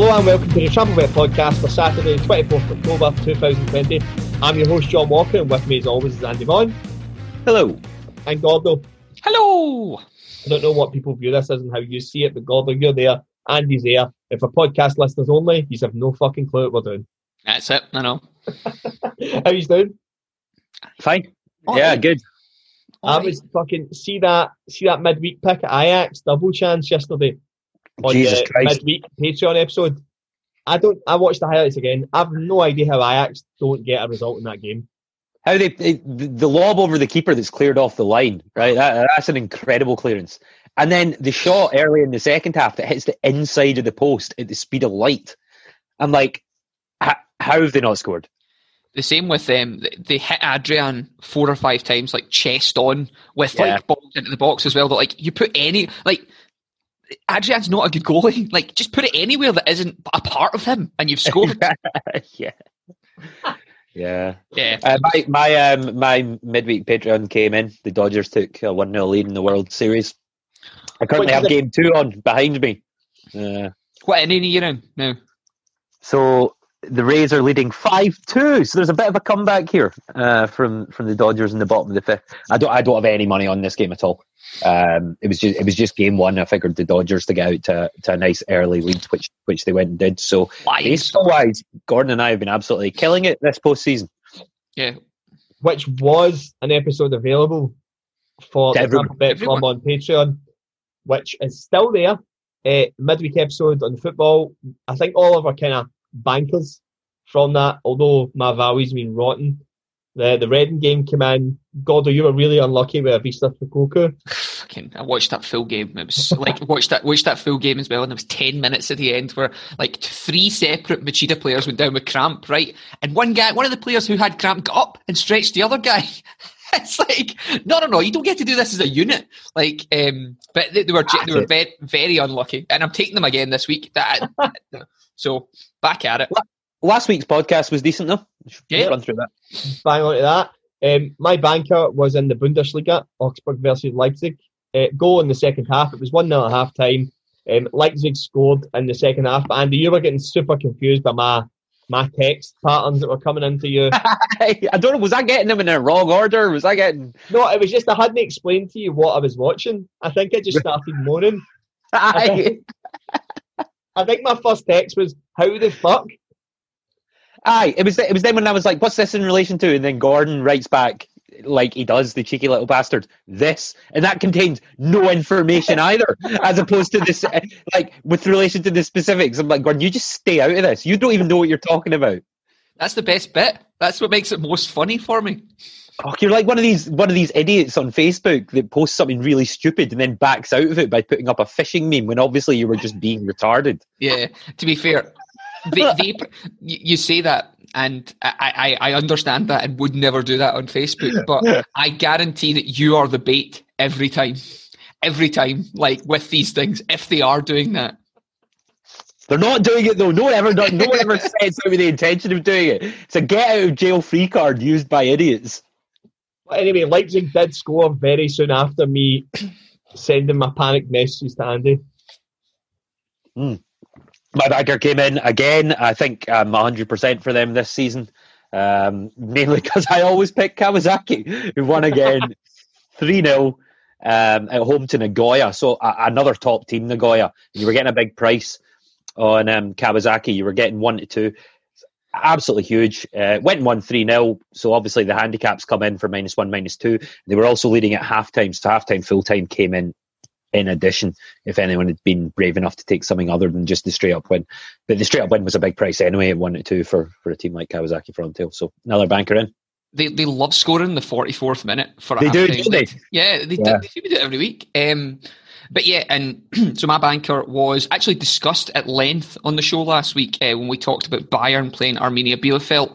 Hello and welcome to the Trampled Bet podcast for Saturday, 24th October 2020. I'm your host, John Walker, and with me as always is Andy Vaughan. Hello. And Gordo. Hello. I don't know what people view this as and how you see it, but Gordo, you're there. Andy's there. If a podcast listeners only, you have no fucking clue what we're doing. That's it. I know. how you doing? Fine. All yeah, right. good. I All was fucking see that see that midweek pick at Ajax double chance yesterday on Jesus the Christ. midweek Patreon episode. I don't. I watched the highlights again. I've no idea how Ajax don't get a result in that game. How they, they the the lob over the keeper that's cleared off the line, right? That, that's an incredible clearance. And then the shot early in the second half that hits the inside of the post at the speed of light. I'm like, how, how have they not scored? The same with them. Um, they hit Adrian four or five times, like chest on, with Yeah. like balls into the box as well. That like you put any like Adrian's not a good goalie. Like just put it anywhere that isn't a part of him, and you've scored. yeah. Yeah. yeah. Uh, my my um my midweek Patreon came in. The Dodgers took a one 0 lead in the World Series. I currently have game two on behind me. Uh, What inning are you in now? So the Rays are leading five two. So there's a bit of a comeback here uh, from from the Dodgers in the bottom of the fifth. I don't I don't have any money on this game at all. Um, it was just it was just game one. I figured the Dodgers to get out to, to a nice early lead, which which they went and did. So baseball wise, Gordon and I have been absolutely killing it this postseason. Yeah. which was an episode available for To the everyone. Trampled Bet Club on Patreon, which is still there. Uh, midweek episode on football. I think all of our kind of bankers from that, although my value's been rotten. The the Reading game came in. Gordo, you were really unlucky with a Avispa Fukuoka. Fucking, I watched that full game. It was like watched that watched that full game as well, and there was ten minutes at the end where like three separate Machida players went down with cramp, right? And one guy, one of the players who had cramp, got up and stretched the other guy. it's like no, no, no, you don't get to do this as a unit. Like, um, but they, they were they were very very unlucky, and I'm taking them again this week. That so back at it. Last week's podcast was decent though. Yeah. run through that. Bang on to that. Um, my banker was in the Bundesliga, Augsburg versus Leipzig. Uh, goal in the second half. It was 1 0 at half time. Um, Leipzig scored in the second half. But Andy, you were getting super confused by my my text patterns that were coming into you. I don't know. Was I getting them in the wrong order? Was I getting? no, it was just I hadn't explained to you what I was watching. I think I just started moaning. Aye. I think my first text was, How the fuck? Aye, it was it was then when I was like, "What's this in relation to?" And then Gordon writes back like he does, the cheeky little bastard. This and that contains no information either, as opposed to this, eh, like with relation to the specifics. I'm like, Gordon, you just stay out of this. You don't even know what you're talking about. That's the best bit. That's what makes it most funny for me. Oh, you're like one of these one of these idiots on Facebook that posts something really stupid and then backs out of it by putting up a fishing meme when obviously you were just being retarded. Yeah, to be fair, they, they, you say that, and I, I, I understand that and would never do that on Facebook, but I guarantee that you are the bait every time. Every time, like with these things, if they are doing that. They're not doing it though. No one ever does. No one ever sets out with the intention of doing it. It's a get out of jail free card used by idiots. Anyway, Leipzig did score very soon after me sending my panic messages to Andy. My banker came in again. I think I'm 100% for them this season. Um, mainly because I always pick Kawasaki, who won again 3 0 um, at home to Nagoya. So uh, another top team, Nagoya. You were getting a big price on um, Kawasaki. You were getting 1 to 2. Absolutely huge. Uh, went one three 0 So obviously the handicaps come in for minus 1, minus 2. They were also leading at half time. So half time, full time came in in addition, if anyone had been brave enough to take something other than just the straight up win. But the straight up win was a big price anyway at one to two for, for a team like Kawasaki Frontale. So another banker in. They they love scoring the forty fourth minute for they do, do they? Yeah, they, yeah. Do, they do it every week. Um, but yeah, and so my banker was actually discussed at length on the show last week uh, when we talked about Bayern playing Arminia Bielefeld,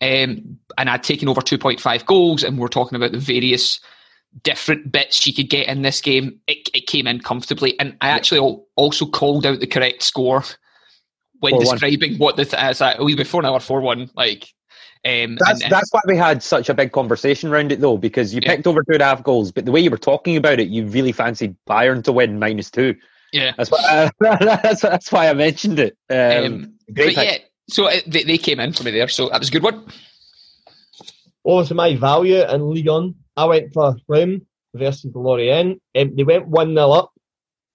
um, and I'd taken over two point five goals, and we're talking about the various different bits she could get in this game. It, it came in comfortably, and I actually also called out the correct score when 4-1. describing what the th- as a wee before an hour four one like. Um, that's and, that's why we had such a big conversation around it though, because you yeah. picked over two and a half goals, but the way you were talking about it, you really fancied Bayern to win minus two. Yeah, that's why. Uh, that's, that's why I mentioned it. Um, um, but yeah, so it, uh, they, they came in for me there, so that was a good one. What was my value in League On? I went for Rome versus Lorient. Um, they went 1 0 up,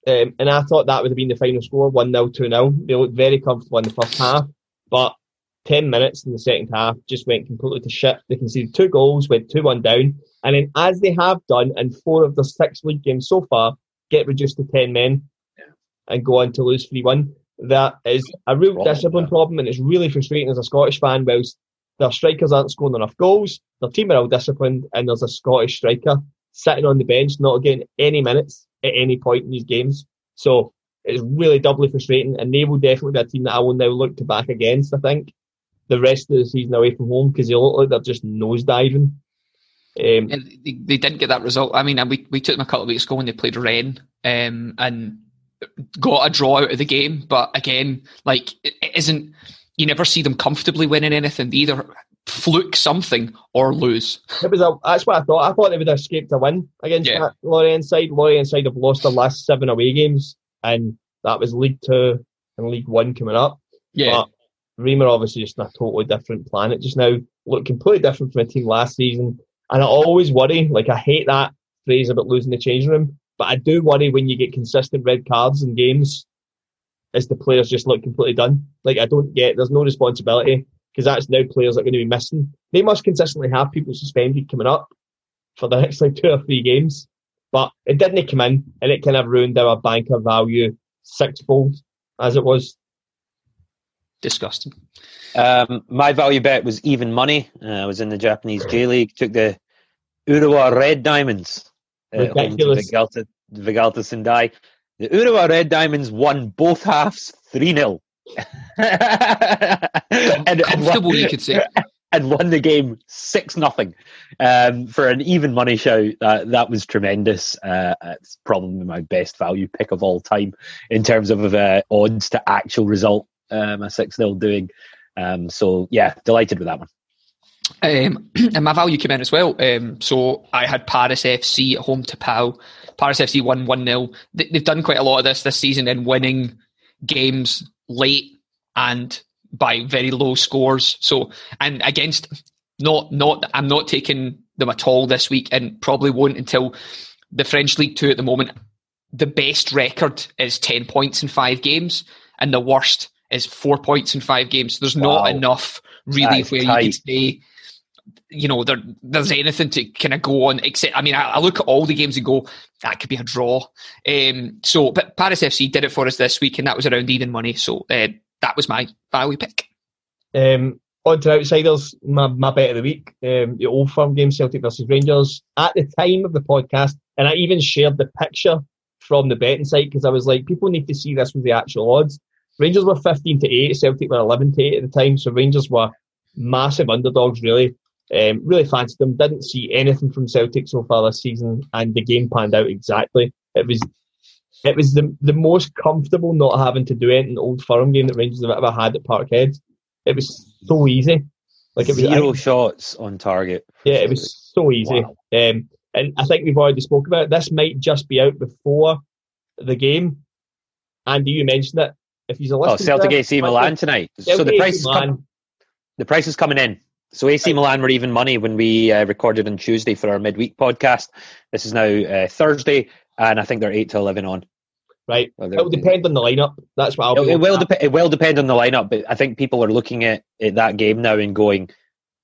um, and I thought that would have been the final score 1 0, 2 0. They looked very comfortable in the first half, but 10 minutes in the second half just went completely to shit. They conceded two goals, went 2 1 down, and then, as they have done in four of their six league games so far, get reduced to 10 men and go on to lose 3 1. That is a real discipline problem, and it's really frustrating as a Scottish fan. Whilst their strikers aren't scoring enough goals. Their team are all disciplined, and there's a Scottish striker sitting on the bench, not getting any minutes at any point in these games. So it's really doubly frustrating, and they will definitely be a team that I will now look to back against. I think the rest of the season away from home because they look like they're just nosediving. Um, they, they, didn't get that result. I mean, we we took them a couple of weeks ago when they played Rennes, um, and got a draw out of the game. But again, like it isn't you never see them comfortably winning anything. They either fluke something or lose. It was a, that's what I thought. I thought they would have escaped a win against yeah. Lorient side. Lorient side have lost their last seven away games, and that was League Two and League One coming up. Yeah. But Reimer obviously just on a totally different planet just now. Look completely different from a team last season. And I always worry, like I hate that phrase about losing the change room, but I do worry when you get consistent red cards in games is the players just look completely done. Like I don't get there's no responsibility because that's now players that are going to be missing. They must consistently have people suspended coming up for the next like two or three games. But it didn't come in and it kind of ruined our banker value sixfold as it was. Disgusting. Um, my value bet was even money. Uh, I was in the Japanese J League, took the Urawa Red Diamonds. Uh, Ridiculous. Vegalta, Vegalta Sendai. The Urawa Red Diamonds won both halves 3 0. and, Comfortable, won, you could say. And won the game 6 0 um, for an even money show. Uh, that was tremendous. Uh, it's probably my best value pick of all time in terms of uh, odds to actual result. Um, a 6 0 doing. Um, so, yeah, delighted with that one. Um, and my value came in as well. Um, so I had Paris FC at home to Pau. Paris FC won 1 0. They've done quite a lot of this this season in winning games late and by very low scores. So, and against, not, not, I'm not taking them at all this week and probably won't until the French League 2 at the moment. The best record is 10 points in five games, and the worst is four points in five games. There's wow. not enough really where tight. you can say you know, there, there's anything to kind of go on. Except, I mean, I, I, look at all the games and go, that could be a draw. Um, so, but Paris FC did it for us this week, and that was around even money. So uh, that was my value pick. Um, on to outsiders, my, my bet of the week, um, the old firm game, Celtic versus Rangers. At the time of the podcast, and I even shared the picture from the betting site because I was like, people need to see this with the actual odds. Rangers were 15 to 8, Celtic were 11 to 8 at the time, so Rangers were massive underdogs, really. Um, really fancied them. Didn't see anything from Celtic so far this season, and the game panned out exactly. It was it was the the most comfortable not having to do anything in the old firm game that Rangers have ever had at Parkhead. It was so easy. Like it was zero I, shots on target. Yeah, it was so easy. Wow. Um, and I think we've already spoke about it. This might just be out before the game. Andy, you mentioned it. If he's a oh, Celtic AC Milan tonight. Celtic so the price is com- the price is coming in. So AC Milan were even money when we uh, recorded on Tuesday for our midweek podcast. This is now uh, Thursday, and I think they're eight to eleven on. Right. Well, it will depend on the lineup. That's what I'll. It, it will depend. It will depend on the lineup, but I think people are looking at, at that game now and going,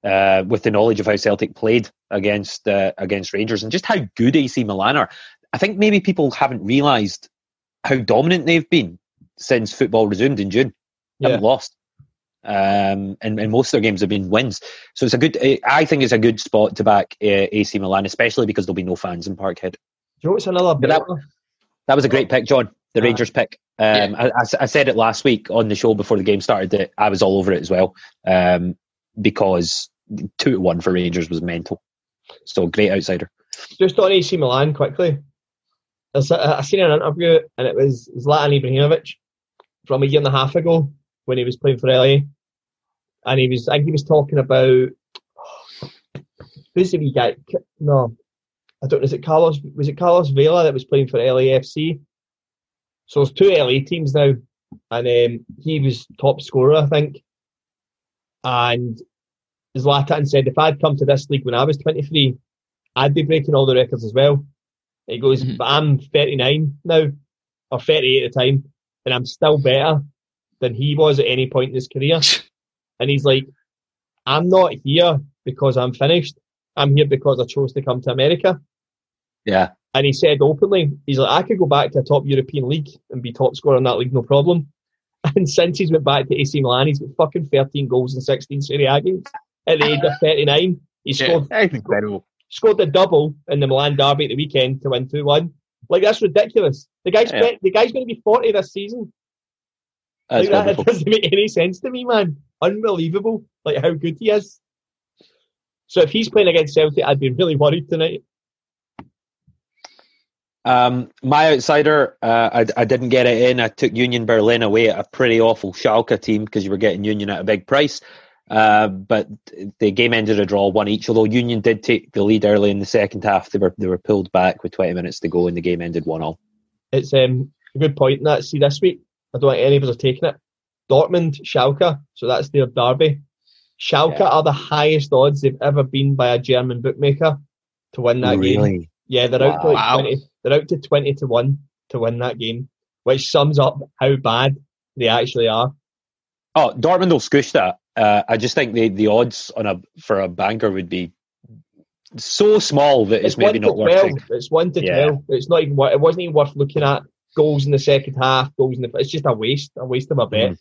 uh, with the knowledge of how Celtic played against uh, against Rangers and just how good AC Milan are. I think maybe people haven't realised how dominant they've been since football resumed in June. They haven't lost. Um, and, and most of their games have been wins. So it's a good, I think it's a good spot to back uh, AC Milan, especially because there'll be no fans in Parkhead. you know what's another that, that was a great pick, John. The Rangers pick. Um, yeah. I, I, said it last week on the show before the game started that I was all over it as well um, because two to one for Rangers was mental. So great outsider. Just on AC Milan quickly. I, I seen an interview and it was Zlatan Ibrahimovic from a year and a half ago when he was playing for LA, and he was I think he was talking about who's the wee guy? No, I don't know. Is it Carlos? Was it Carlos Vela that was playing for LAFC? So there's two LA teams now, and um, he was top scorer, I think. And Zlatan said, if I'd come to this league when I was 23, I'd be breaking all the records as well. He goes, mm-hmm. but I'm 39 now, or 38 at the time, and I'm still better than he was at any point in his career. and he's like, I'm not here because I'm finished. I'm here because I chose to come to America. Yeah. And he said openly, he's like, I could go back to a top European league and be top scorer in that league, no problem. And since he's went back to AC Milan, he's got fucking 13 goals in 16 Serie A games at the age of 39. He scored, yeah, incredible. scored a double in the Milan derby at the weekend to win 2 1. Like, that's ridiculous. The guy's, yeah. the guy's going to be 40 this season. Like, that doesn't make any sense to me, man. Unbelievable, like how good he is. So if he's playing against Celtic, I'd be really worried tonight. Um, my outsider, uh, I, I, didn't get it in. I took Union Berlin away at a pretty awful Schalke team because you were getting Union at a big price. Uh, but the game ended a draw, one each. Although Union did take the lead early in the second half, they were they were pulled back with 20 minutes to go, and the game ended one all. It's um, a good point in that. See, this week I don't think any of us are taking it. Dortmund, Schalke, so that's their derby. Schalke yeah. are the highest odds they've ever been by a German bookmaker to win that really? game. Yeah, they're wow. out to like twenty. They're out to twenty to one to win that game, which sums up how bad they actually are. Oh, Dortmund will squish that. Uh, I just think the, the odds on a for a banker would be so small that it's, it's maybe not 12. worth it. It's one to yeah. twelve. It's not even. It wasn't even worth looking at goals in the second half, goals in the. It's just a waste, a waste of a bet. Mm.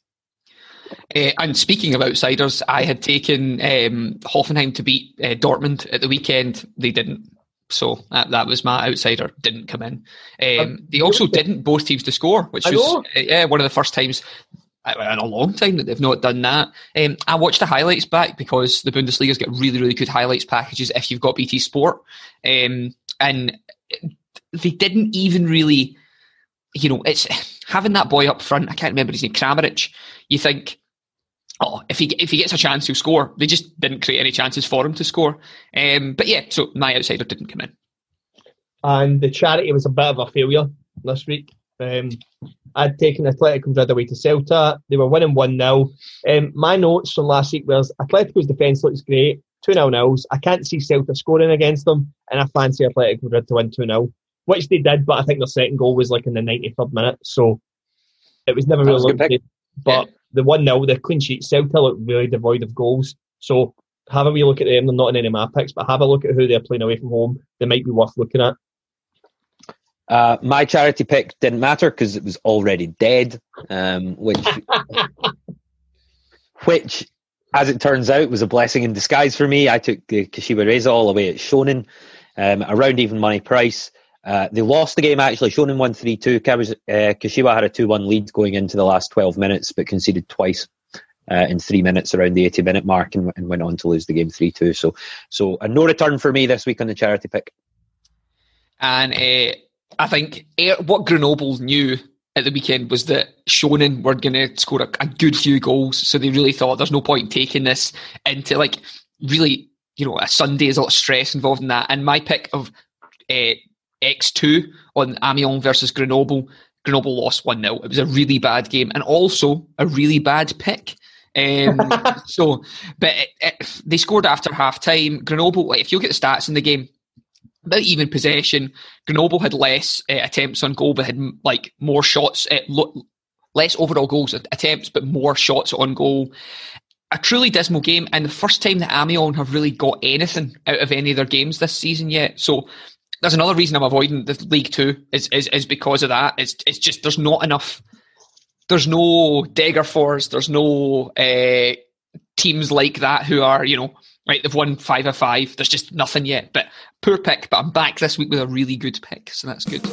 Uh, and speaking of outsiders, I had taken um, Hoffenheim to beat uh, Dortmund at the weekend. They didn't. So that, that was my outsider. Didn't come in. Um, um they also didn't both teams to score, which was uh, yeah one of the first times uh, in a long time that they've not done that. Um, I watched the highlights back because the Bundesliga's got really really good highlights packages if you've got BT Sport, um, and they didn't even really you know, it's having that boy up front. I can't remember his name, Kramaric. You think, oh, if he if he gets a chance, he'll score. They just didn't create any chances for him to score. Um, but yeah, so my outsider didn't come in. And the charity was a bit of a failure this week. Um, I'd taken Athletic Madrid away to Celta. They were winning 1 0. Um, my notes from last week was Atletico's defence looks great. 2 0 nils. I can't see Celta scoring against them, and I fancy Athletic Madrid to win 2 0 which they did, but I think their second goal was like in the 93rd minute, so it was never really good. But yeah. the 1 0, the clean sheet, Celta looked really devoid of goals. So have a wee look at them. They're not in any of my picks, but have a look at who they're playing away from home. They might be worth looking at. Uh, my charity pick didn't matter because it was already dead, um, which, which, as it turns out, was a blessing in disguise for me. I took the Kashiwa Reysol away at Shonan, um, around even money price. Uh, they lost the game actually. Shonan won 3 2. Uh, Kashiwa had a 2 1 lead going into the last 12 minutes, but conceded twice uh, in three minutes around the 80 minute mark and, and, went on to lose the game 3 2. So, so a no return for me this week on the charity pick. And uh, I think eh, what Grenoble knew at the weekend was that Shonan were going to score a, a, good few goals. So they really thought there's no point taking this into like really, you know, a Sunday is a lot of stress involved in that. And my pick of uh, X2 on Amiens versus Grenoble. Grenoble lost 1 0. It was a really bad game and also a really bad pick. Um, so, but it, it, they scored after half time. Grenoble, like, if you look at the stats in the game, about even possession, Grenoble had less uh, attempts on goal, but had like more shots, uh, lo- less overall goals attempts, but more shots on goal. A truly dismal game, and the first time that Amiens have really got anything out of any of their games this season yet. So There's another reason I'm avoiding the League Two is is, is because of that. It's it's just there's not enough. There's no Dagger Force. There's no uh, teams like that who are you know right. They've won five of five. There's just nothing yet. But poor pick. But I'm back this week with a really good pick, so that's good.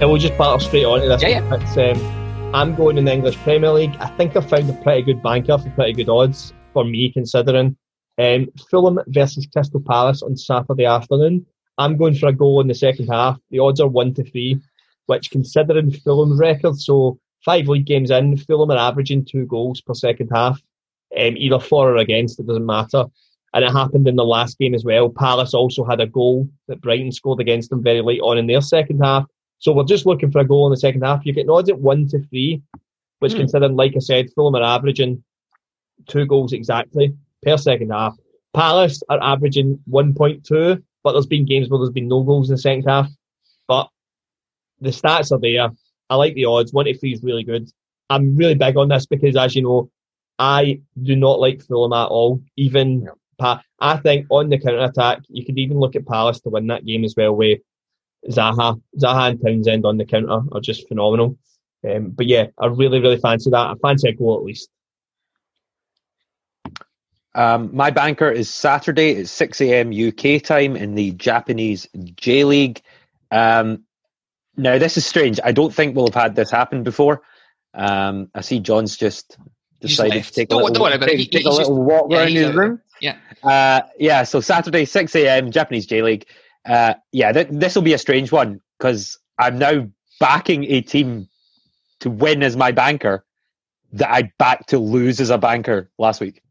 And we'll just battle straight on to this. Yeah, yeah. It's, um, I'm going in the English Premier League. I think I found a pretty good banker for pretty good odds for me, considering um, Fulham versus Crystal Palace on Saturday afternoon. I'm going for a goal in the second half. The odds are one to three, which, considering Fulham's record, so five league games in, Fulham are averaging two goals per second half, um, either for or against. It doesn't matter. And it happened in the last game as well. Palace also had a goal that Brighton scored against them very late on in their second half. So we're just looking for a goal in the second half. You get odds at one to three, which Hmm. considering, like I said, Fulham are averaging two goals exactly per second half. Palace are averaging 1.2, but there's been games where there's been no goals in the second half. But the stats are there. I like the odds. One to three is really good. I'm really big on this because, as you know, I do not like Fulham at all. Even pa- I think on the counter attack, you could even look at Palace to win that game as well. With Zaha, Zaha and Townsend on the counter are just phenomenal. Um, but yeah, I really, really fancy that. I fancy a goal at least. Um, my banker is Saturday at 6 a.m. UK time in the Japanese J League. Um, now, this is strange. I don't think we'll have had this happen before. Um, I see John's just decided to take a Don't- little, don't worry take, He- take a little just- walk yeah, around his room. Yeah. Uh, yeah, so Saturday, 6 a.m., Japanese J League. Uh, yeah, th- this will be a strange one because I'm now backing a team to win as my banker that I backed to lose as a banker last week,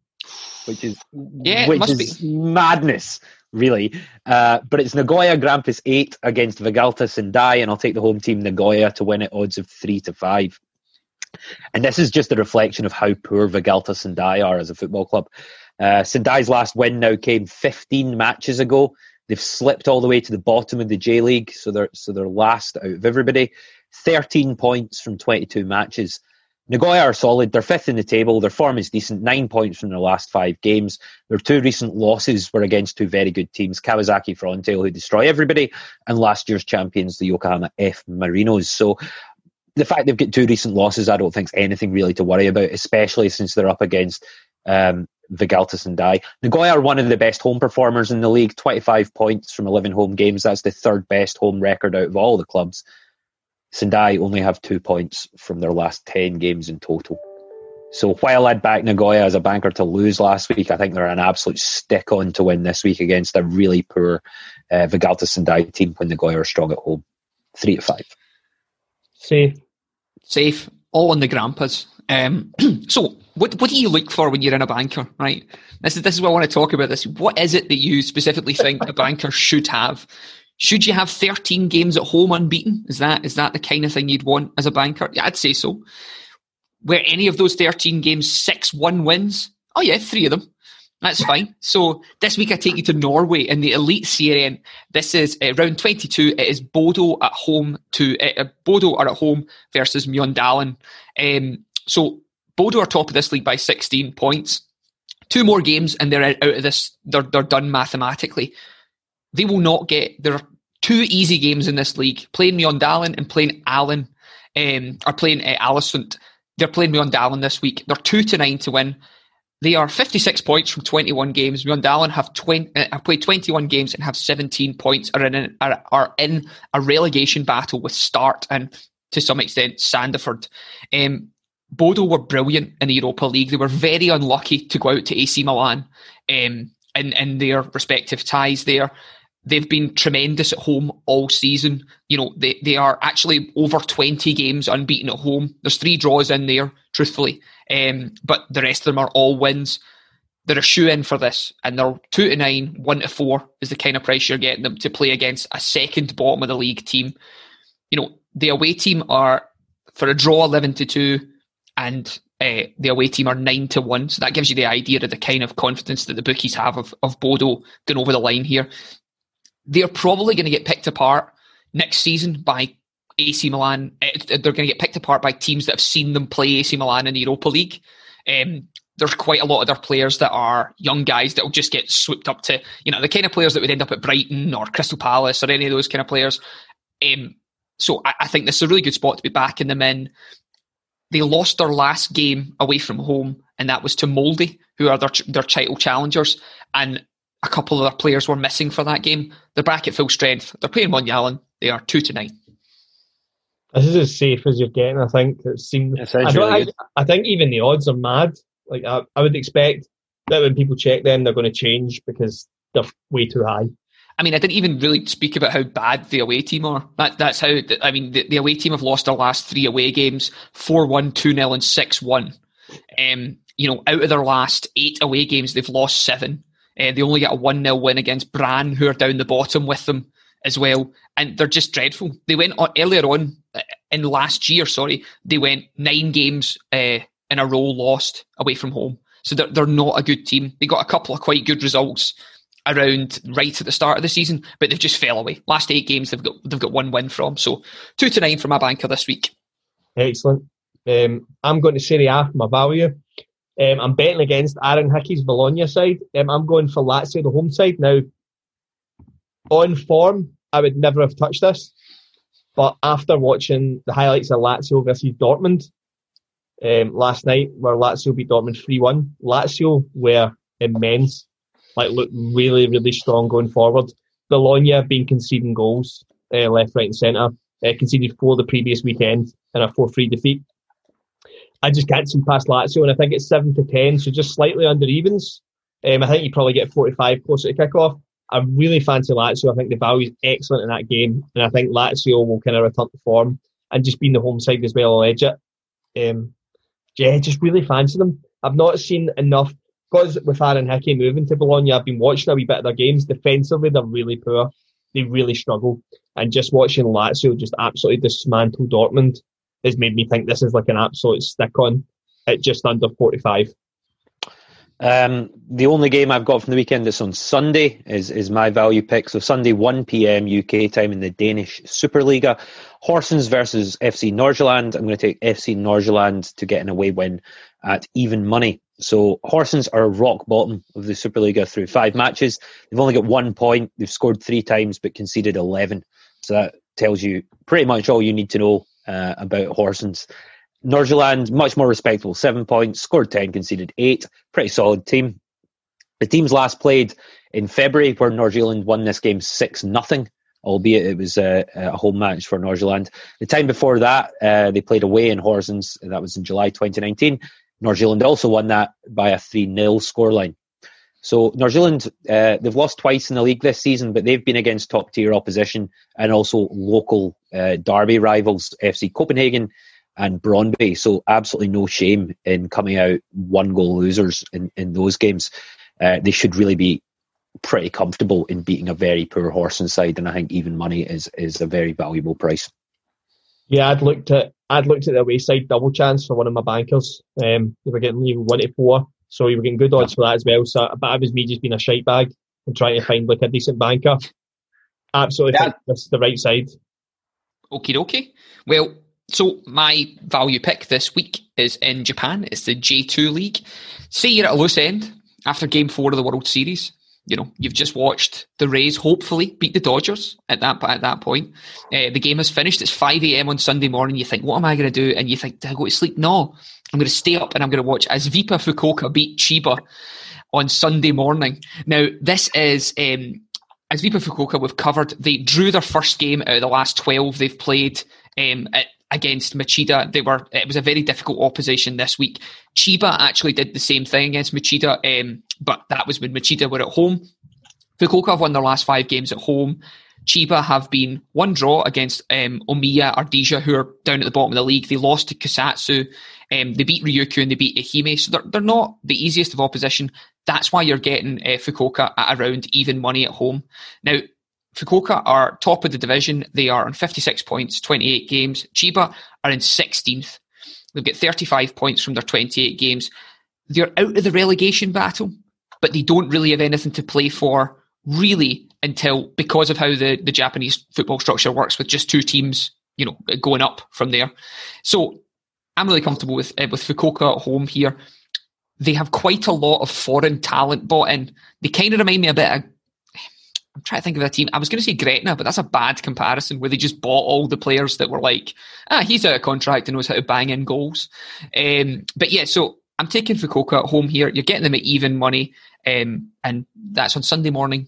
which is Yeah, which must is madness, really. Uh, but it's Nagoya Grampus 8 against Vegalta Sendai, and I'll take the home team Nagoya to win at odds of 3 to 5. And this is just a reflection of how poor Vegalta Sendai are as a football club. Uh, Sendai's last win now came 15 matches ago. They've slipped all the way to the bottom of the J League, so they're so they're last out of everybody. 13 points from 22 matches. Nagoya are solid. They're fifth in the table. Their form is decent. Nine points from their last five games. Their two recent losses were against two very good teams, Kawasaki Frontale, who destroy everybody, and last year's champions, the Yokohama F Marinos. So the fact they've got two recent losses, I don't think is anything really to worry about, especially since they're up against um, Vegalta Sendai. Nagoya are one of the best home performers in the league, 25 points from 11 home games. That's the third best home record out of all the clubs. Sendai only have two points from their last 10 games in total. So while I'd back Nagoya as a banker to lose last week, I think they're an absolute stick on to win this week against a really poor uh, Vegalta Sendai team when Nagoya are strong at home. Three to five. Safe. safe, all on the Grampus. Um, so, what what do you look for when you're in a banker? Right. This is this is what I want to talk about. This. What is it that you specifically think a banker should have? Should you have 13 games at home unbeaten? Is that is that the kind of thing you'd want as a banker? Yeah, I'd say so. Were any of those 13 games six one wins? Oh yeah, three of them. That's fine. So this week I take you to Norway in the Eliteserien. This is uh, round 22. It is Bodo at home to uh, Bodo are at home versus Mjøndalen. Um, so Bodo are top of this league by 16 points. Two more games and they're out of this. They're they're done mathematically. They will not get. There are two easy games in this league. Playing Mjøndalen and playing Allen. Um, are playing uh, Aalesund. They're playing Mjøndalen this week. They're two to nine to win. They are 56 points from 21 games. Mjøndalen have 20, uh, have played 21 games and have 17 points. Are in are, are in a relegation battle with Start and to some extent Sandefjord. Um, Bodo were brilliant in the Europa League. They were very unlucky to go out to AC Milan um, in in their respective ties there. They've been tremendous at home all season. You know, they, they are actually over 20 games unbeaten at home. There's three draws in there, truthfully. Um, but the rest of them are all wins. They're a shoe in for this, and they're two to nine, one to four is the kind of price you're getting them to play against a second bottom of the league team. You know, the away team are for a draw 11 to 2, and uh, the away team are 9 to 1. So that gives you the idea of the kind of confidence that the bookies have of, of Bodo going over the line here they're probably going to get picked apart next season by AC Milan. Eh, they're going to get picked apart by teams that have seen them play AC Milan in the Europa League. Um, there's quite a lot of their players that are young guys that will just get swooped up to, you know, the kind of players that would end up at Brighton or Crystal Palace or any of those kind of players. Um, so I, I, think this is a really good spot to be backing them in. They lost their last game away from home, and that was to Molde, who are their, their title challengers. And a couple of their players were missing for that game. They're back at full strength. They're playing Mjøndalen. They are two to nine. This is as safe as you're getting. I think it seems. It I, really I, I, think even the odds are mad. Like I, I would expect that when people check them, they're going to change because they're way too high. I mean, I didn't even really speak about how bad the away team are. That, that's how, I mean, the, the away team have lost their last three away games 4 1, 2 0, and 6 1. Um, you know, out of their last eight away games, they've lost seven. Uh, they only get a 1 0 win against Brann, who are down the bottom with them as well. And they're just dreadful. They went on, earlier on uh, in last year, sorry, they went nine games uh, in a row lost away from home. So they're, they're not a good team. They got a couple of quite good results around right at the start of the season, but they've just fell away. Last eight games they've got they've got one win from. So two to nine for my banker this week. Excellent. Um, I'm going to Serie A for my value. Um, I'm betting against Aaron Hickey's Bologna side. Um, I'm going for Lazio, the home side. Now, on form, I would never have touched this, but after watching the highlights of Lazio versus Dortmund um, last night, where Lazio beat Dortmund 3 1, Lazio were immense like looked really, really strong going forward. Bologna been conceding goals uh, left, right, and centre. Uh, conceded four the previous weekend in a 4 3 defeat. I just can't see past Lazio, and I think it's 7 to 10, so just slightly under evens. Um, I think you probably get 45 closer to kickoff. I really fancy Lazio. I think the value is excellent in that game, and I think Lazio will kind of return to form and just being the home side as well will edge it. Um, yeah, just really fancy them. I've not seen enough because with Aaron Hickey moving to Bologna, I've been watching a wee bit of their games. Defensively, they're really poor. They really struggle. And just watching Lazio just absolutely dismantle Dortmund has made me think this is like an absolute stick on at just under 45. Um, the only game I've got from the weekend that's on Sunday is is my value pick. So Sunday, 1 p.m. UK time in the Danish Superliga. Horsens versus FC Nordsjælland. I'm going to take FC Nordsjælland to get an away win at even money. So Horsens are rock bottom of the Superliga through five matches. They've only got one point. They've scored three times but conceded 11. So that tells you pretty much all you need to know uh, about Horsens. Nordsjælland, much more respectable. Seven points, scored 10, conceded eight. Pretty solid team. The teams last played in February where Nordsjælland won this game 6 nothing albeit it was a, a, home match for Nordsjælland. The time before that, uh, they played away in Horsens. That was in July 2019. Nordsjælland also won that by a 3 0 scoreline. So Nordsjælland, uh, they've lost twice in the league this season, but they've been against top tier opposition and also local uh, derby rivals, FC Copenhagen and Brøndby. So absolutely no shame in coming out one goal losers in, in those games. Uh, they should really be pretty comfortable in beating a very poor Horsens side, and I think even money is is a very valuable price. Yeah, I'd looked at I'd looked at the wayside double chance for one of my bankers. Um, they were getting even one to four, so you were getting good odds for that as well. So, but I was me just being a shite bag and trying to find like a decent banker. Absolutely, yeah. this the right side. Okie dokie. Well, so my value pick this week is in Japan. It's the J2 League. Say you're at a loose end after Game Four of the World Series you know, you've just watched the Rays hopefully beat the Dodgers at that at that point. Uh, the game has finished. It's 5 a.m. on Sunday morning. You think, what am I going to do? And you think, do I go to sleep? No, I'm going to stay up and I'm going to watch Avispa Fukuoka beat Chiba on Sunday morning. Now, this is um, Avispa Fukuoka we've covered. They drew their first game out of the last 12 they've played um, at against Machida. They were it was a very difficult opposition this week. Chiba actually did the same thing against Machida, um, but that was when Machida were at home. Fukuoka have won their last five games at home. Chiba have been one draw against um, Omiya Ardija, who are down at the bottom of the league. They lost to Kusatsu. Um, they beat Ryukyu and they beat Ehime. So they're, they're not the easiest of opposition. That's why you're getting uh, Fukuoka at around even money at home. Now, Fukuoka are top of the division. They are on 56 points, 28 games. Chiba are in 16th. They've got 35 points from their 28 games. They're out of the relegation battle, but they don't really have anything to play for really until because of how the, the Japanese football structure works with just two teams, you know, going up from there. So I'm really comfortable with uh, with Fukuoka at home here. They have quite a lot of foreign talent bought in. They kind of remind me a bit of I'm trying to think of a team. I was going to say Gretna, but that's a bad comparison where they just bought all the players that were like, ah, he's out of contract and knows how to bang in goals. Um, but yeah, so I'm taking Fukuoka at home here. You're getting them at even money, um, and that's on Sunday morning.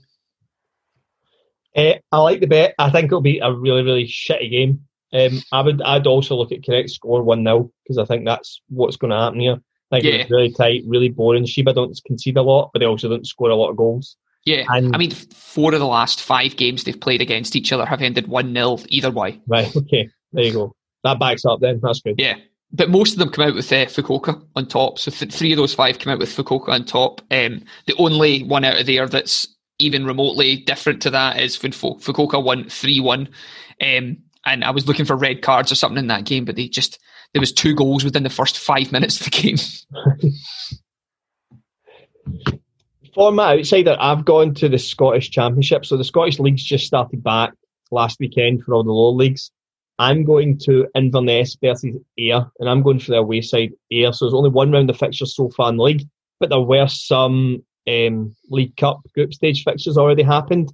Uh, I like the bet. I think it'll be a really, really shitty game. Um, I would, I'd also look at correct score one 0 because I think that's what's going to happen here. I think Yeah. it's really tight, really boring. Chiba don't concede a lot, but they also don't score a lot of goals. Yeah, And- I mean, four of the last five games they've played against each other have ended 1 0 either way. Right? Okay, there you go. That backs up. Then that's good. Yeah. But most of them come out with uh, Fukuoka on top. So th- three of those five come out with Fukuoka on top. Um, the only one out of there that's even remotely different to that is when Fu- Fukuoka won 3 1. Um, and I was looking for red cards or something in that game, but they just, there was two goals within the first five minutes of the game. For my outsider, I've gone to the Scottish Championship. So the Scottish League's just started back last weekend for all the lower leagues. I'm going to Inverness versus Ayr, and I'm going for the away side Ayr. So there's only one round of fixtures so far in the league, but there were some um, League Cup group stage fixtures already happened.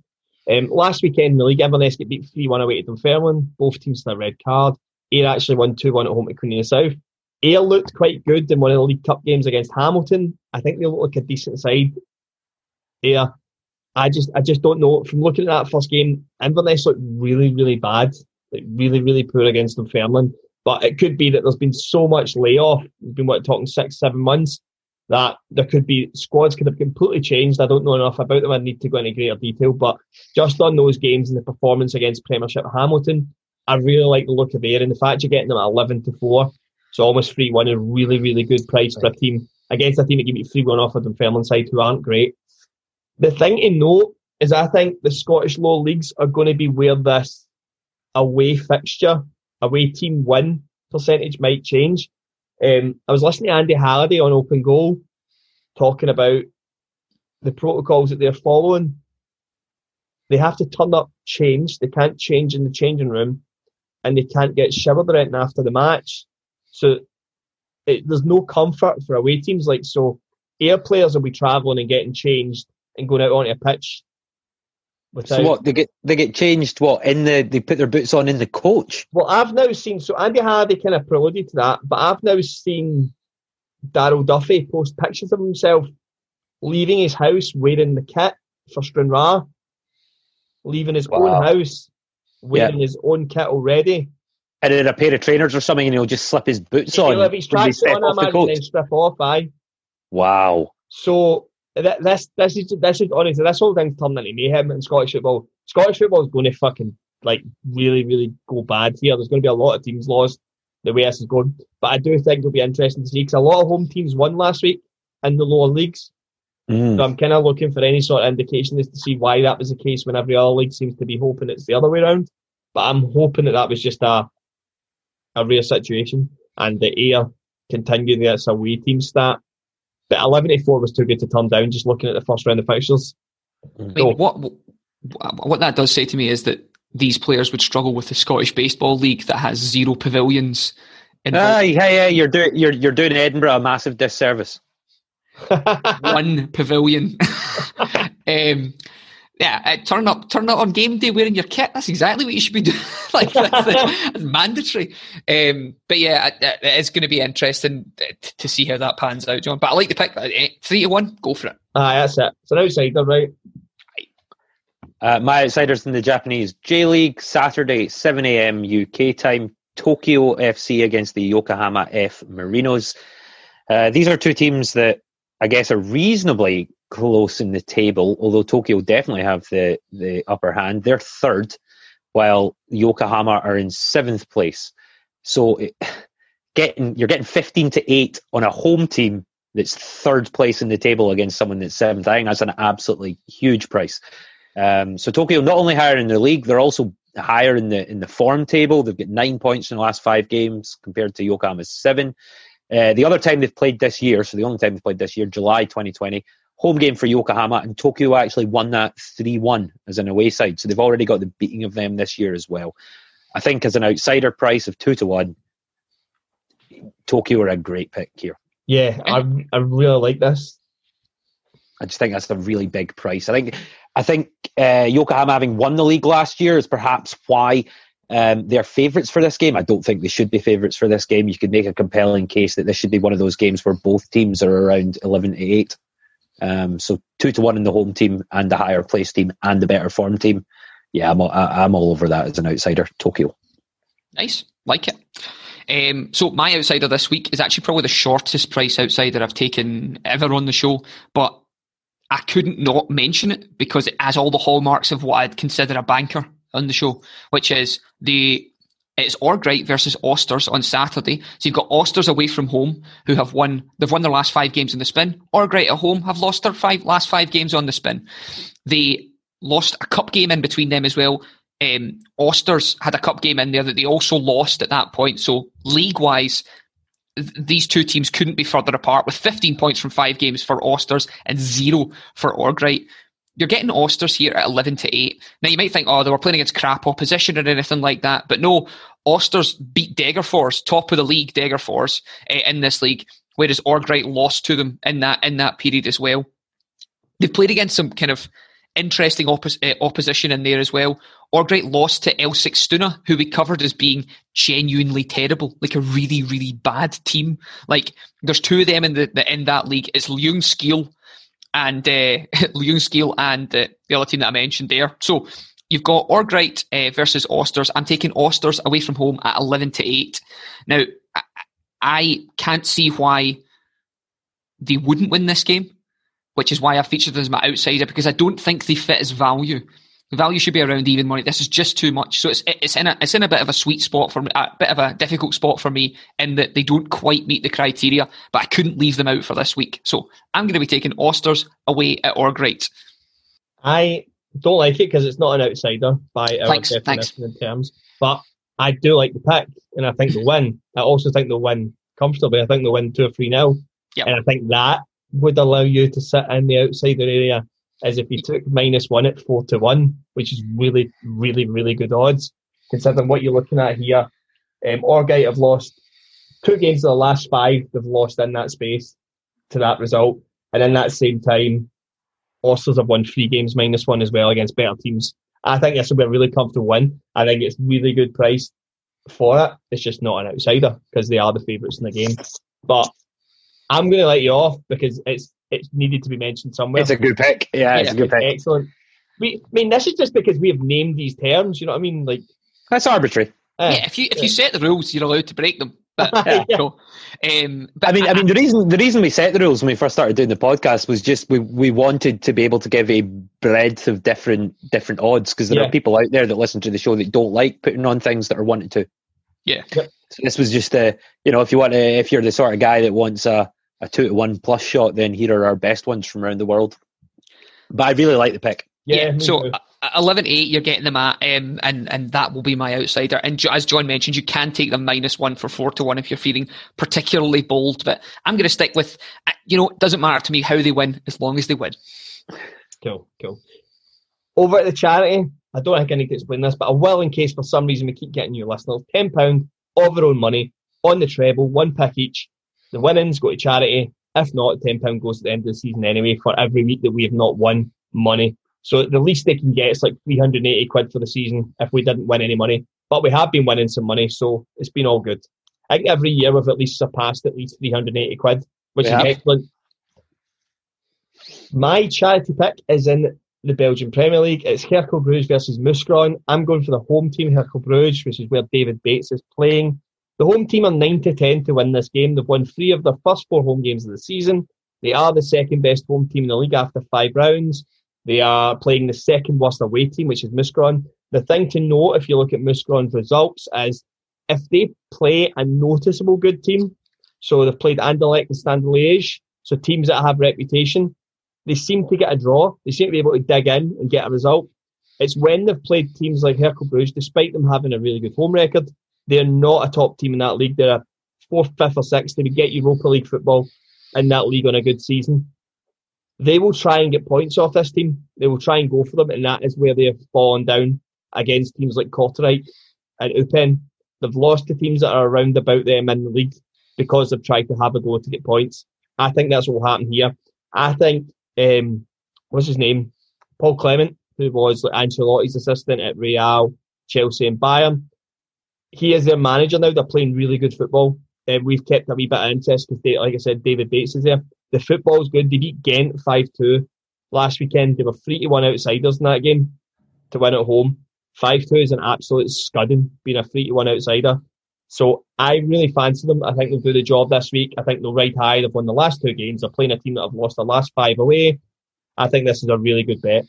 Um, last weekend in the league, Inverness get beat 3 1 away to Dunfermline. Both teams had a red card. Ayr actually won 2 1 at home to Queen of the South. Ayr looked quite good in one of the League Cup games against Hamilton. I think they look like a decent side. Ayr. I just I just don't know. From looking at that first game, Inverness looked really, really bad. Like really, really poor against Dunfermline. But it could be that there's been so much layoff. We've been what talking six, seven months that there could be squads could have completely changed. I don't know enough about them. I need to go into greater detail. But just on those games and the performance against Premiership Hamilton, I really like the look of Ayr and the fact you're getting them at eleven to four. So almost three one a really, really good price for a team against a team that give you three one off of Dunfermline side who aren't great. The thing to note is I think the Scottish low leagues are going to be where this away fixture, away team win percentage might change. Um, I was listening to Andy Halliday on Open Goal talking about the protocols that they're following. They have to turn up changed. They can't change in the changing room and they can't get showered anything after the match. So it, there's no comfort for away teams. Like, so Ayr players will be travelling and getting changed and going out onto a pitch. Without, So what they get they get changed? What in the they put their boots on in the coach? Well, I've now seen, so Andy Hardy kind of preluded to that, but I've now seen Daryl Duffy post pictures of himself leaving his house wearing the kit for Stranraer, leaving his Wow. own house wearing his own kit already. And in a pair of trainers or something, and he'll just slip his boots on. He'll have his tracksuit on, I off the imagine, and then strip off, aye. Wow. So th- this this is this is honestly this whole thing's turning into mayhem in Scottish football. Scottish football is going to fucking like really really go bad here. There's going to be a lot of teams lost the way this is going. But I do think it'll be interesting to see because a lot of home teams won last week in the lower leagues. Mm. So I'm kind of looking for any sort of indication as to see why that was the case when every other league seems to be hoping it's the other way around. But I'm hoping that that was just a a rare situation and the Ayr continued that's a away team stat. But 11 to 4 was too good to turn down just looking at the first round of fixtures. I mean, So- what what that does say to me is that these players would struggle with the Scottish Baseball League that has zero pavilions. involved. Aye, hey, hey, you're doing you're you're doing Edinburgh a massive disservice. one pavilion. um, yeah, uh, turn up, turn up on game day wearing your kit. That's exactly what you should be doing. like that's, that's mandatory. Um, but yeah, it, it- it's going to be interesting t- to see how that pans out, John. But I like the pick. Uh, Three to one, go for it. Aye, that's it. It's an outsider, right? Uh, my outsiders in the Japanese J League Saturday 7 a.m. UK time. Tokyo FC against the Yokohama F Marinos. Uh, these are two teams that I guess are reasonably close in the table, although Tokyo definitely have the, the upper hand. They're third, while Yokohama are in seventh place. So getting you're getting 15 to 8 on a home team that's third place in the table against someone that's seventh. I think that's an absolutely huge price. Um, so Tokyo not only higher in the league, they're also higher in the in the form table. They've got nine points in the last five games compared to Yokohama's seven. Uh, the other time they've played this year, so the only time they've played this year, July 2020, home game for Yokohama, and Tokyo actually won that 3 1 as an away side. So they've already got the beating of them this year as well. I think as an outsider price of 2 to 1, Tokyo are a great pick here. Yeah, I, I really like this. I just think that's a really big price. I think I think uh, Yokohama having won the league last year is perhaps why um, they're favourites for this game. I don't think they should be favourites for this game. You could make a compelling case that this should be one of those games where both teams are around eleven to eight. Um, so two to one in the home team and the higher place team and the better form team. Yeah, I'm all, I'm all over that as an outsider. Tokyo. Nice, like it. Um, so my outsider this week is actually probably the shortest price outsider I've taken ever on the show, but I couldn't not mention it because it has all the hallmarks of what I'd consider a banker on the show, which is the it's Orgryte versus Osters on Saturday. So you've got Osters away from home who have won they've won their last five games in the spin. Orgryte at home have lost their five last five games on the spin. They lost a cup game in between them as well. Um, Osters had a cup game in there that they also lost at that point. So league wise, these two teams couldn't be further apart with 15 points from five games for Osters and zero for Orgryte. You're getting Osters here at 11 to 8. Now, you might think, oh, they were playing against crap opposition or anything like that. But no, Osters beat Degerfors, top of the league, Degerfors, uh, in this league, whereas Orgryte lost to them in that in that period as well. They've played against some kind of interesting uh, opposition in there as well. Orgryte lost to Elsik who we covered as being genuinely terrible, like a really, really bad team. Like there's two of them in the, the in that league. It's Skeel and uh, Ljungskile and uh, the other team that I mentioned there. So you've got Orgryte uh, versus Osters. I'm taking Osters away from home at 11 to 8. Now, I, I can't see why they wouldn't win this game which is why I featured them as my outsider because I don't think they fit as value. The value should be around even money. This is just too much. So it's it's in a it's in a bit of a sweet spot for me, a bit of a difficult spot for me in that they don't quite meet the criteria. But I couldn't leave them out for this week. So I'm going to be taking Osters away at Orgryte. I don't like it because it's not an outsider by our thanks, definition thanks. in terms. But I do like the pick, and I think they'll win. I also think they'll win comfortably. I think they'll win two or three now, yep. and I think that would allow you to sit in the outsider area as if you took minus one at four to one, which is really, really, really good odds considering what you're looking at here. Um, Orgryte have lost two games of the last five. They've lost in that space to that result, and in that same time, Osters have won three games minus one as well against better teams. I think this will be a really comfortable win. I think it's really good price for it. It's just not an outsider because they are the favourites in the game. But I'm going to let you off because it's it's needed to be mentioned somewhere. It's a good pick. Yeah, it's, a good pick. Excellent. We, I mean, this is just because we have named these terms. You know what I mean? Like that's arbitrary. Uh, yeah, if you if you set the rules, you're allowed to break them. But, yeah. yeah. So, um, but I mean, I, I, mean, the reason the reason we set the rules when we first started doing the podcast was just we, we wanted to be able to give a breadth of different different odds because there yeah. are people out there that listen to the show that don't like putting on things that are wanted to. Yeah. Yep. So this was just a you know if you want to if you're the sort of guy that wants a a two to one plus shot, then here are our best ones from around the world. But I really like the pick. Yeah, yeah so uh, 11 8, you're getting them at, um, and, and that will be my outsider. And as John mentioned, you can take them minus one for 4 to 1 if you're feeling particularly bold. But I'm going to stick with, uh, you know, it doesn't matter to me how they win as long as they win. Cool, cool. Over at the charity, I don't think I need to explain this, but I will in case for some reason we keep getting new listeners. £10 of their own money on the treble, one pick each. The winnings go to charity. If not, £10 goes at the end of the season anyway for every week that we have not won money. So the least they can get is like 380 quid for the season if we didn't win any money. But we have been winning some money, so it's been all good. I think every year we've at least surpassed at least 380 quid, which we is excellent. My charity pick is in the Belgian Premier League. It's Cercle Bruges versus Mouscron. I'm going for the home team, Cercle Bruges, which is where David Bates is playing. The home team are 9 to 10 to win this game. They've won three of their first four home games of the season. They are the second best home team in the league after five rounds. They are playing the second worst away team, which is Mouscron. The thing to note if you look at Mouscron's results is if they play a noticeable good team, so they've played Anderlecht and Standard Liège, so teams that have reputation, they seem to get a draw. They seem to be able to dig in and get a result. It's when they've played teams like Cercle Bruges, despite them having a really good home record, they're not a top team in that league. They're a fourth, fifth, or sixth. They would get Europa League football in that league on a good season. they will try and get points off this team. They will try and go for them, and that is where they have fallen down against teams like Kortrijk and Eupen. They've lost to teams that are around about them in the league because they've tried to have a go to get points. I think that's what will happen here. I think, um, what's his name? Paul Clement, who was Ancelotti's assistant at Real, Chelsea, and Bayern. He is their manager now. They're playing really good football. Uh, we've kept a wee bit of interest because, like I said, David Bates is there. The football's good. They beat Ghent 5 2 last weekend. They were 3 to 1 outsiders in that game to win at home. 5 2 is an absolute scudding, being a 3 to 1 outsider. So I really fancy them. I think they'll do the job this week. I think they'll ride high. They've won the last two games. They're playing a team that have lost the last five away. I think this is a really good bet.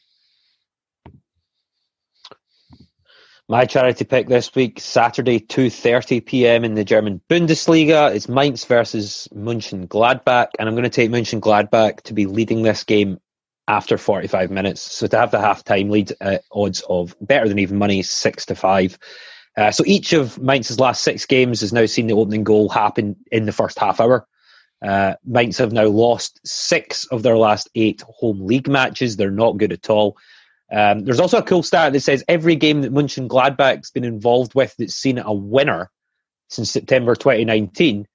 My charity pick this week, Saturday, 2.30 p.m. in the German Bundesliga. It's Mainz versus München Gladbach, and I'm going to take München Gladbach to be leading this game after 45 minutes. So to have the half-time lead uh, odds of better than even money, 6 to 5. Uh, so each of Mainz's last six games has now seen the opening goal happen in the first half hour. Uh, Mainz have now lost six of their last eight home league matches. They're not good at all. Um, there's also a cool stat that says every game that Munchen Gladbach's been involved with that's seen a winner since September 2019,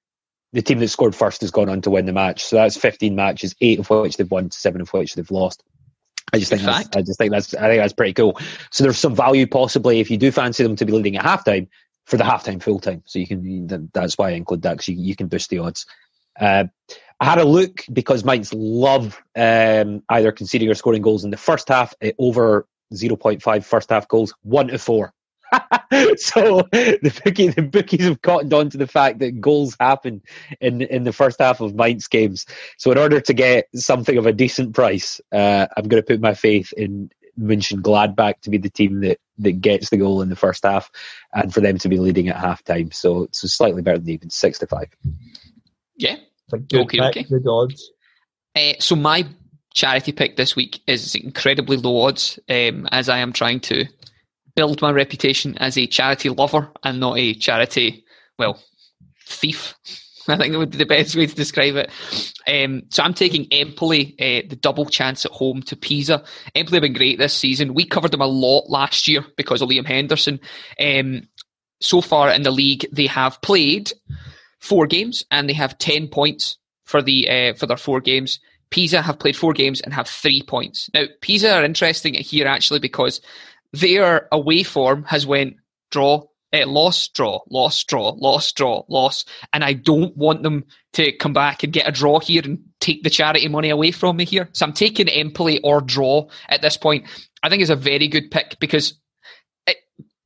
the team that scored first has gone on to win the match. So that's 15 matches, eight of which they've won, seven of which they've lost. I just think that's, I just think that's I think that's pretty cool. So there's some value possibly if you do fancy them to be leading at halftime for the halftime full time. So you can that's why I include that because you, you can boost the odds. Uh, I had a look because Mainz love um, either conceding or scoring goals in the first half uh, over 0.5 first half goals, one to four. so the bookie, the bookies have cottoned on to the fact that goals happen in in the first half of Mainz games. So in order to get something of a decent price, uh, I'm going to put my faith in München Gladbach to be the team that, that gets the goal in the first half, and for them to be leading at half time. So it's slightly better than even six to five. Yeah, good okay, pick, okay. Good odds. Uh, so my charity pick this week is incredibly low odds, um, as I am trying to build my reputation as a charity lover and not a charity, well, thief. I think that would be the best way to describe it. Um, so I'm taking Empoli, uh, the double chance at home to Pisa. Empoli have been great this season. We covered them a lot last year because of Liam Henderson. Um, so far in the league, they have played four games and they have 10 points for the uh, for their four games. Pisa have played four games and have three points. Now, Pisa are interesting here actually because their away form has went draw, uh, loss, draw, loss, draw, loss, draw, loss, and I don't want them to come back and get a draw here and take the charity money away from me here. So I'm taking Empoli or draw at this point. I think it's a very good pick because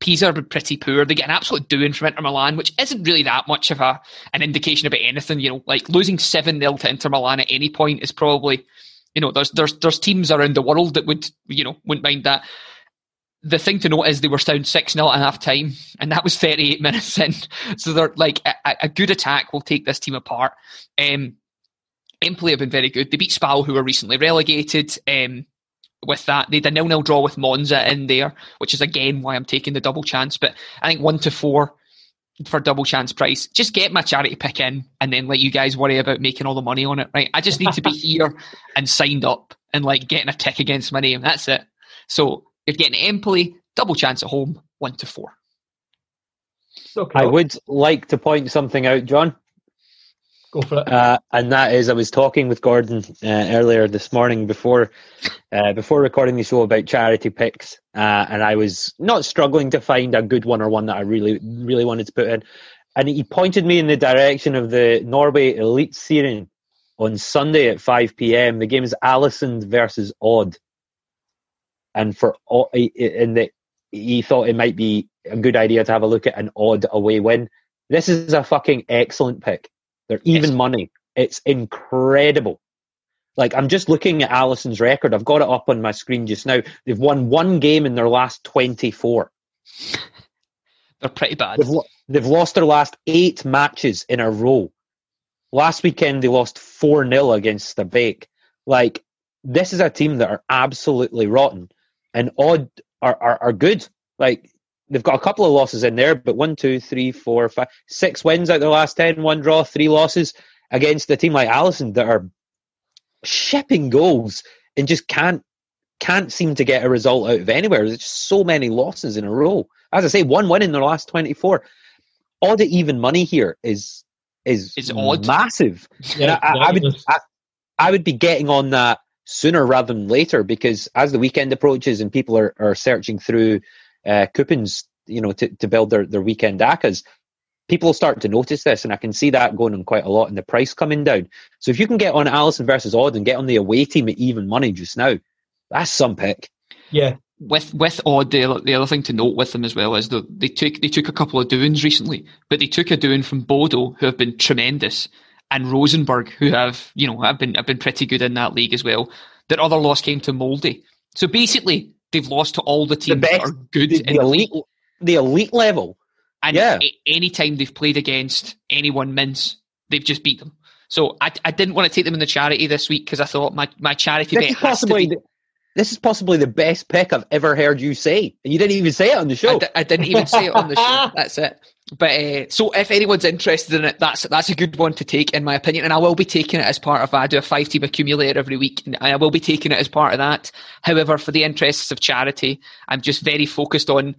Pisa are pretty poor. They get an absolute doing from Inter Milan, which isn't really that much of a an indication about anything. You know, like losing seven 0 to Inter Milan at any point is probably, you know, there's there's there's teams around the world that would you know wouldn't mind that. The thing to note is they were down six 0 at half time, and that was thirty eight minutes in. So they're like a, a, good attack will take this team apart. Um, Empoli have been very good. They beat Spal, who were recently relegated. Um, with that. They had a nil nil draw with Monza in there, which is again why I'm taking the double chance. But I think one to four for double chance price. Just get my charity pick in and then let you guys worry about making all the money on it, right? I just need to be here and signed up and like getting a tick against my name. That's it. So you're getting Empoli, double chance at home, one to four. Okay. I would like to point something out, John. Go for it. Uh, and that is, I was talking with Gordon uh, earlier this morning before uh, before recording the show about charity picks, uh, and I was not struggling to find a good one or one that I really really wanted to put in. And he pointed me in the direction of the Norway Eliteserien on Sunday at 5 p.m. The game is Aalesund versus Odd, and for in the he thought it might be a good idea to have a look at an odd away win. This is a fucking excellent pick. They're even yes. money. It's incredible. Like I'm just looking at Aalesund's record. I've got it up on my screen just now. They've won one game in their last 24. They're pretty bad. They've, they've lost their last eight matches in a row. Last weekend they lost 4 0 against the Bake. Like, this is a team that are absolutely rotten and odd are, are, are good. Like, they've got a couple of losses in there, but one, two, three, four, five, six wins out of the last ten, one draw, three losses against a team like Aalesund that are shipping goals and just can't can't seem to get a result out of anywhere. There's just so many losses in a row. As I say, one win in their last 24. Odd even money here is is It's odd. massive. And I, I, I would I, I would be getting on that sooner rather than later because as the weekend approaches and people are, are searching through uh, coupons, you know, to, to build their, their weekend DACAs, people will start to notice this, and I can see that going on quite a lot and the price coming down. So if you can get on Aalesund versus Odd and get on the away team at even money just now, that's some pick. yeah, with with odd the, the other thing to note with them as well is that they took they took a couple of doings recently, but they took a doing from Bodo who have been tremendous, and Rosenborg, who have you know have been have been pretty good in that league as well. Their other loss came to Molde. so basically they've lost to all the teams that best- are good The, in the the league. elite, the elite level. And Yeah. a- any time they've played against anyone mince, they've just beat them. So I, I didn't want to take them in the charity this week because I thought my, my charity This bet has to be. This is possibly the best pick I've ever heard you say, and you didn't even say it on the show. di- I didn't even say it on the show. That's it. But uh, so if anyone's interested in it, that's that's a good one to take in my opinion, and I will be taking it as part of. I do a five team accumulator every week, and I will be taking it as part of that. However, for the interests of charity, I'm just very focused on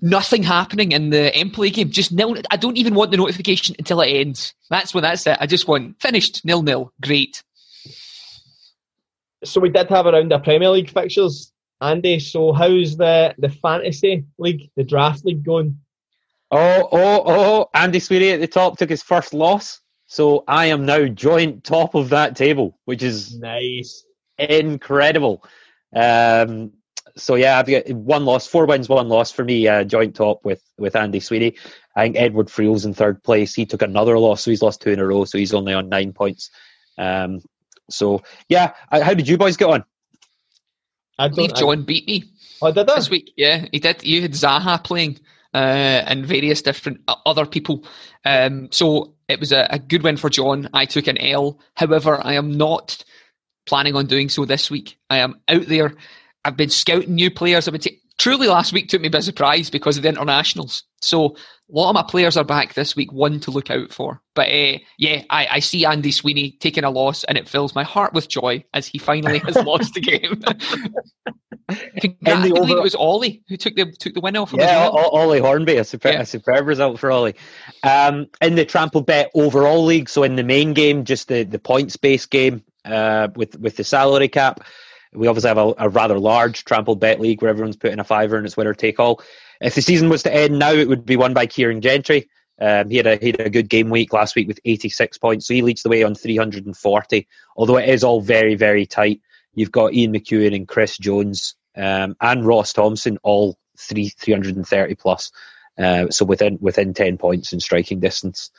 nothing happening in the Empoli game. Just nil. I don't even want the notification until it ends. That's when that's it. I just want finished nil nil. Great. So we did have a round of Premier League fixtures, Andy. So how's the the fantasy league, the draft league going? Oh, oh, oh! Andy Sweeney at the top took his first loss, so I am now joint top of that table, which is Nice. incredible. Um, so yeah, I've got one loss, four wins, one loss for me. Uh, joint top with with Andy Sweeney. I think Edward Friel's in third place. He took another loss, so he's lost two in a row. So he's only on nine points. Um, so yeah, how did you boys get on? I I believe don't. John beat me. I, oh, did I? this week. Yeah, he did. You had Zaha playing uh, and various different other people. Um, so it was a, a good win for John. I took an L. However, I am not planning on doing so this week. I am out there. I've been scouting new players. I've been ta- truly last week took me by surprise because of the internationals. So a lot of my players are back this week. One to look out for. But uh, yeah, I, I see Andy Sweeney taking a loss, and it fills my heart with joy as he finally has lost the game. Congrats, I believe over- it was Ollie who took the took the win off Yeah. O- Ollie Hornby, a superb, Yeah. a superb result for Ollie. Um, in the trample bet overall league, so in the main game, just the, the points based game uh, with with the salary cap, we obviously have a, a rather large trampled bet league where everyone's putting a fiver and it's winner take all. If the season was to end now, it would be won by Kieran Gentry. Um, he had a he had a good game week last week with 86 points, so he leads the way on 340. Although it is all very very tight. You've got Ian McEwen and Chris Jones um, and Ross Thompson, all three 330 plus. Uh, so within within 10 points in striking distance.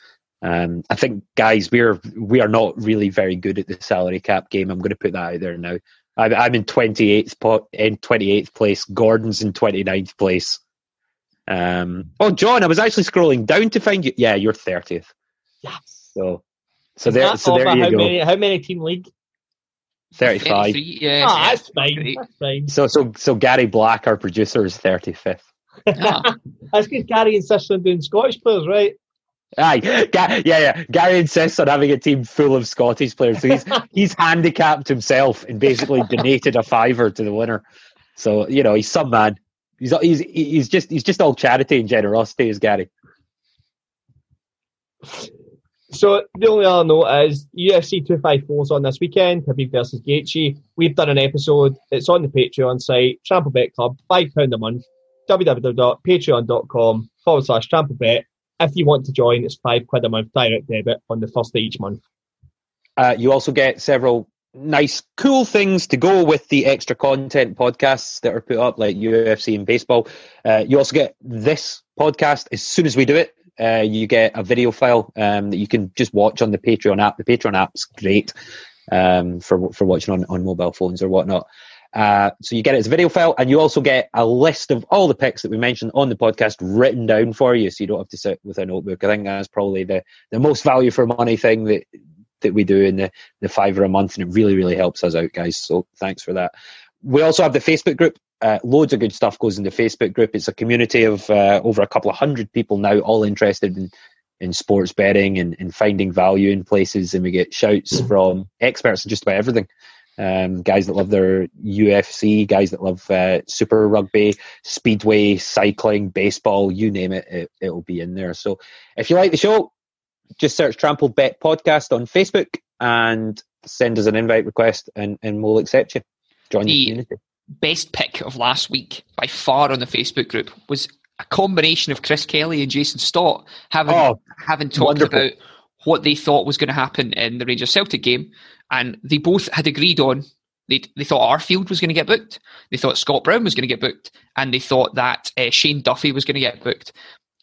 Um, I think, guys, we're we are not really very good at the salary cap game. I'm going to put that out there now. I'm, I'm in 28th po- in 28th place. Gordon's in 29th place. Um, oh, John, I was actually scrolling down to find you. Yeah, you're 30th. Yes. So, so Is there, so there you how go. Many, how many team league? 35. yeah, Ah, yeah. that's fine. That's fine. So, so, so Gary Black, our producer, is 35th. Ah, That's because Gary insists on doing Scottish players, right? Aye, Ga- yeah, yeah. Gary insists on having a team full of Scottish players, so he's he's handicapped himself and basically donated a fiver to the winner. So you know he's some man. He's he's he's just he's just all charity and generosity, is Gary. So the only other note is UFC 254 is on this weekend, Khabib versus Gaethje. We've done an episode. It's on the Patreon site, Trample Bet Club, £5 a month, www.patreon.com forward slash Trample Bet. If you want to join, it's five quid a month direct debit on the first of each month. Uh, you also get several nice, cool things to go with the extra content podcasts that are put up, like UFC and baseball. Uh, you also get this podcast as soon as we do it. Uh, you get a video file um, that you can just watch on the Patreon app. The Patreon app's great um, for for watching on, on mobile phones or whatnot. Uh, so you get it as a video file, and you also get a list of all the picks that we mentioned on the podcast written down for you, so you don't have to sit with a notebook. I think that's probably the, the most value for money thing that that we do in the the fiver a month, and it really really helps us out, guys. So thanks for that. We also have the Facebook group. Uh, loads of good stuff goes in the Facebook group. It's a community of uh, over a couple of hundred people now, all interested in in sports betting and, and finding value in places, and we get shouts from experts in just about everything. Um, guys that love their UFC, guys that love uh, Super Rugby, Speedway, cycling, baseball, you name it, it, it'll be in there. So if you like the show, just search Trampled Bet Podcast on Facebook and send us an invite request, and, and we'll accept you. Join the, the community. Best pick of last week by far on the Facebook group was a combination of Chris Kelly and Jason Stott having oh, having talked wonderful. about what they thought was going to happen in the Rangers Celtic game, and they both had agreed on. They, they thought Arfield was going to get booked. They thought Scott Brown was going to get booked, and they thought that uh, Shane Duffy was going to get booked.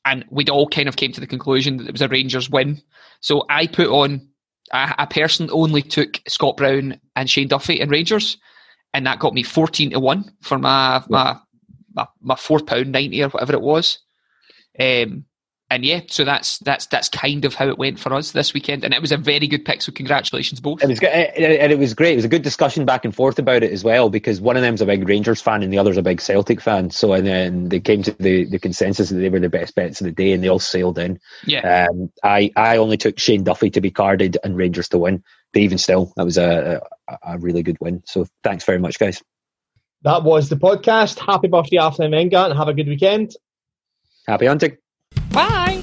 And we'd all kind of came to the conclusion that it was a Rangers win. So I put on. I, I personally only took Scott Brown and Shane Duffy and Rangers, and that got me fourteen to one for my my my, my four pound ninety or whatever it was. Um, and yeah, so that's that's that's kind of how it went for us this weekend, and it was a very good pick. So congratulations both. It was good, and it was great. It was a good discussion back and forth about it as well, because one of them's a big Rangers fan and the other's a big Celtic fan. So and then they came to the, the consensus that they were the best bets of the day, and they all sailed in. Yeah. Um, I I only took Shane Duffy to be carded and Rangers to win, but even still, that was a a, a really good win. So thanks very much, guys. That was the podcast. Happy birthday, After Menga, and have a good weekend. Happy hunting. Bye.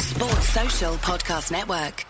Sports Social Podcast Network.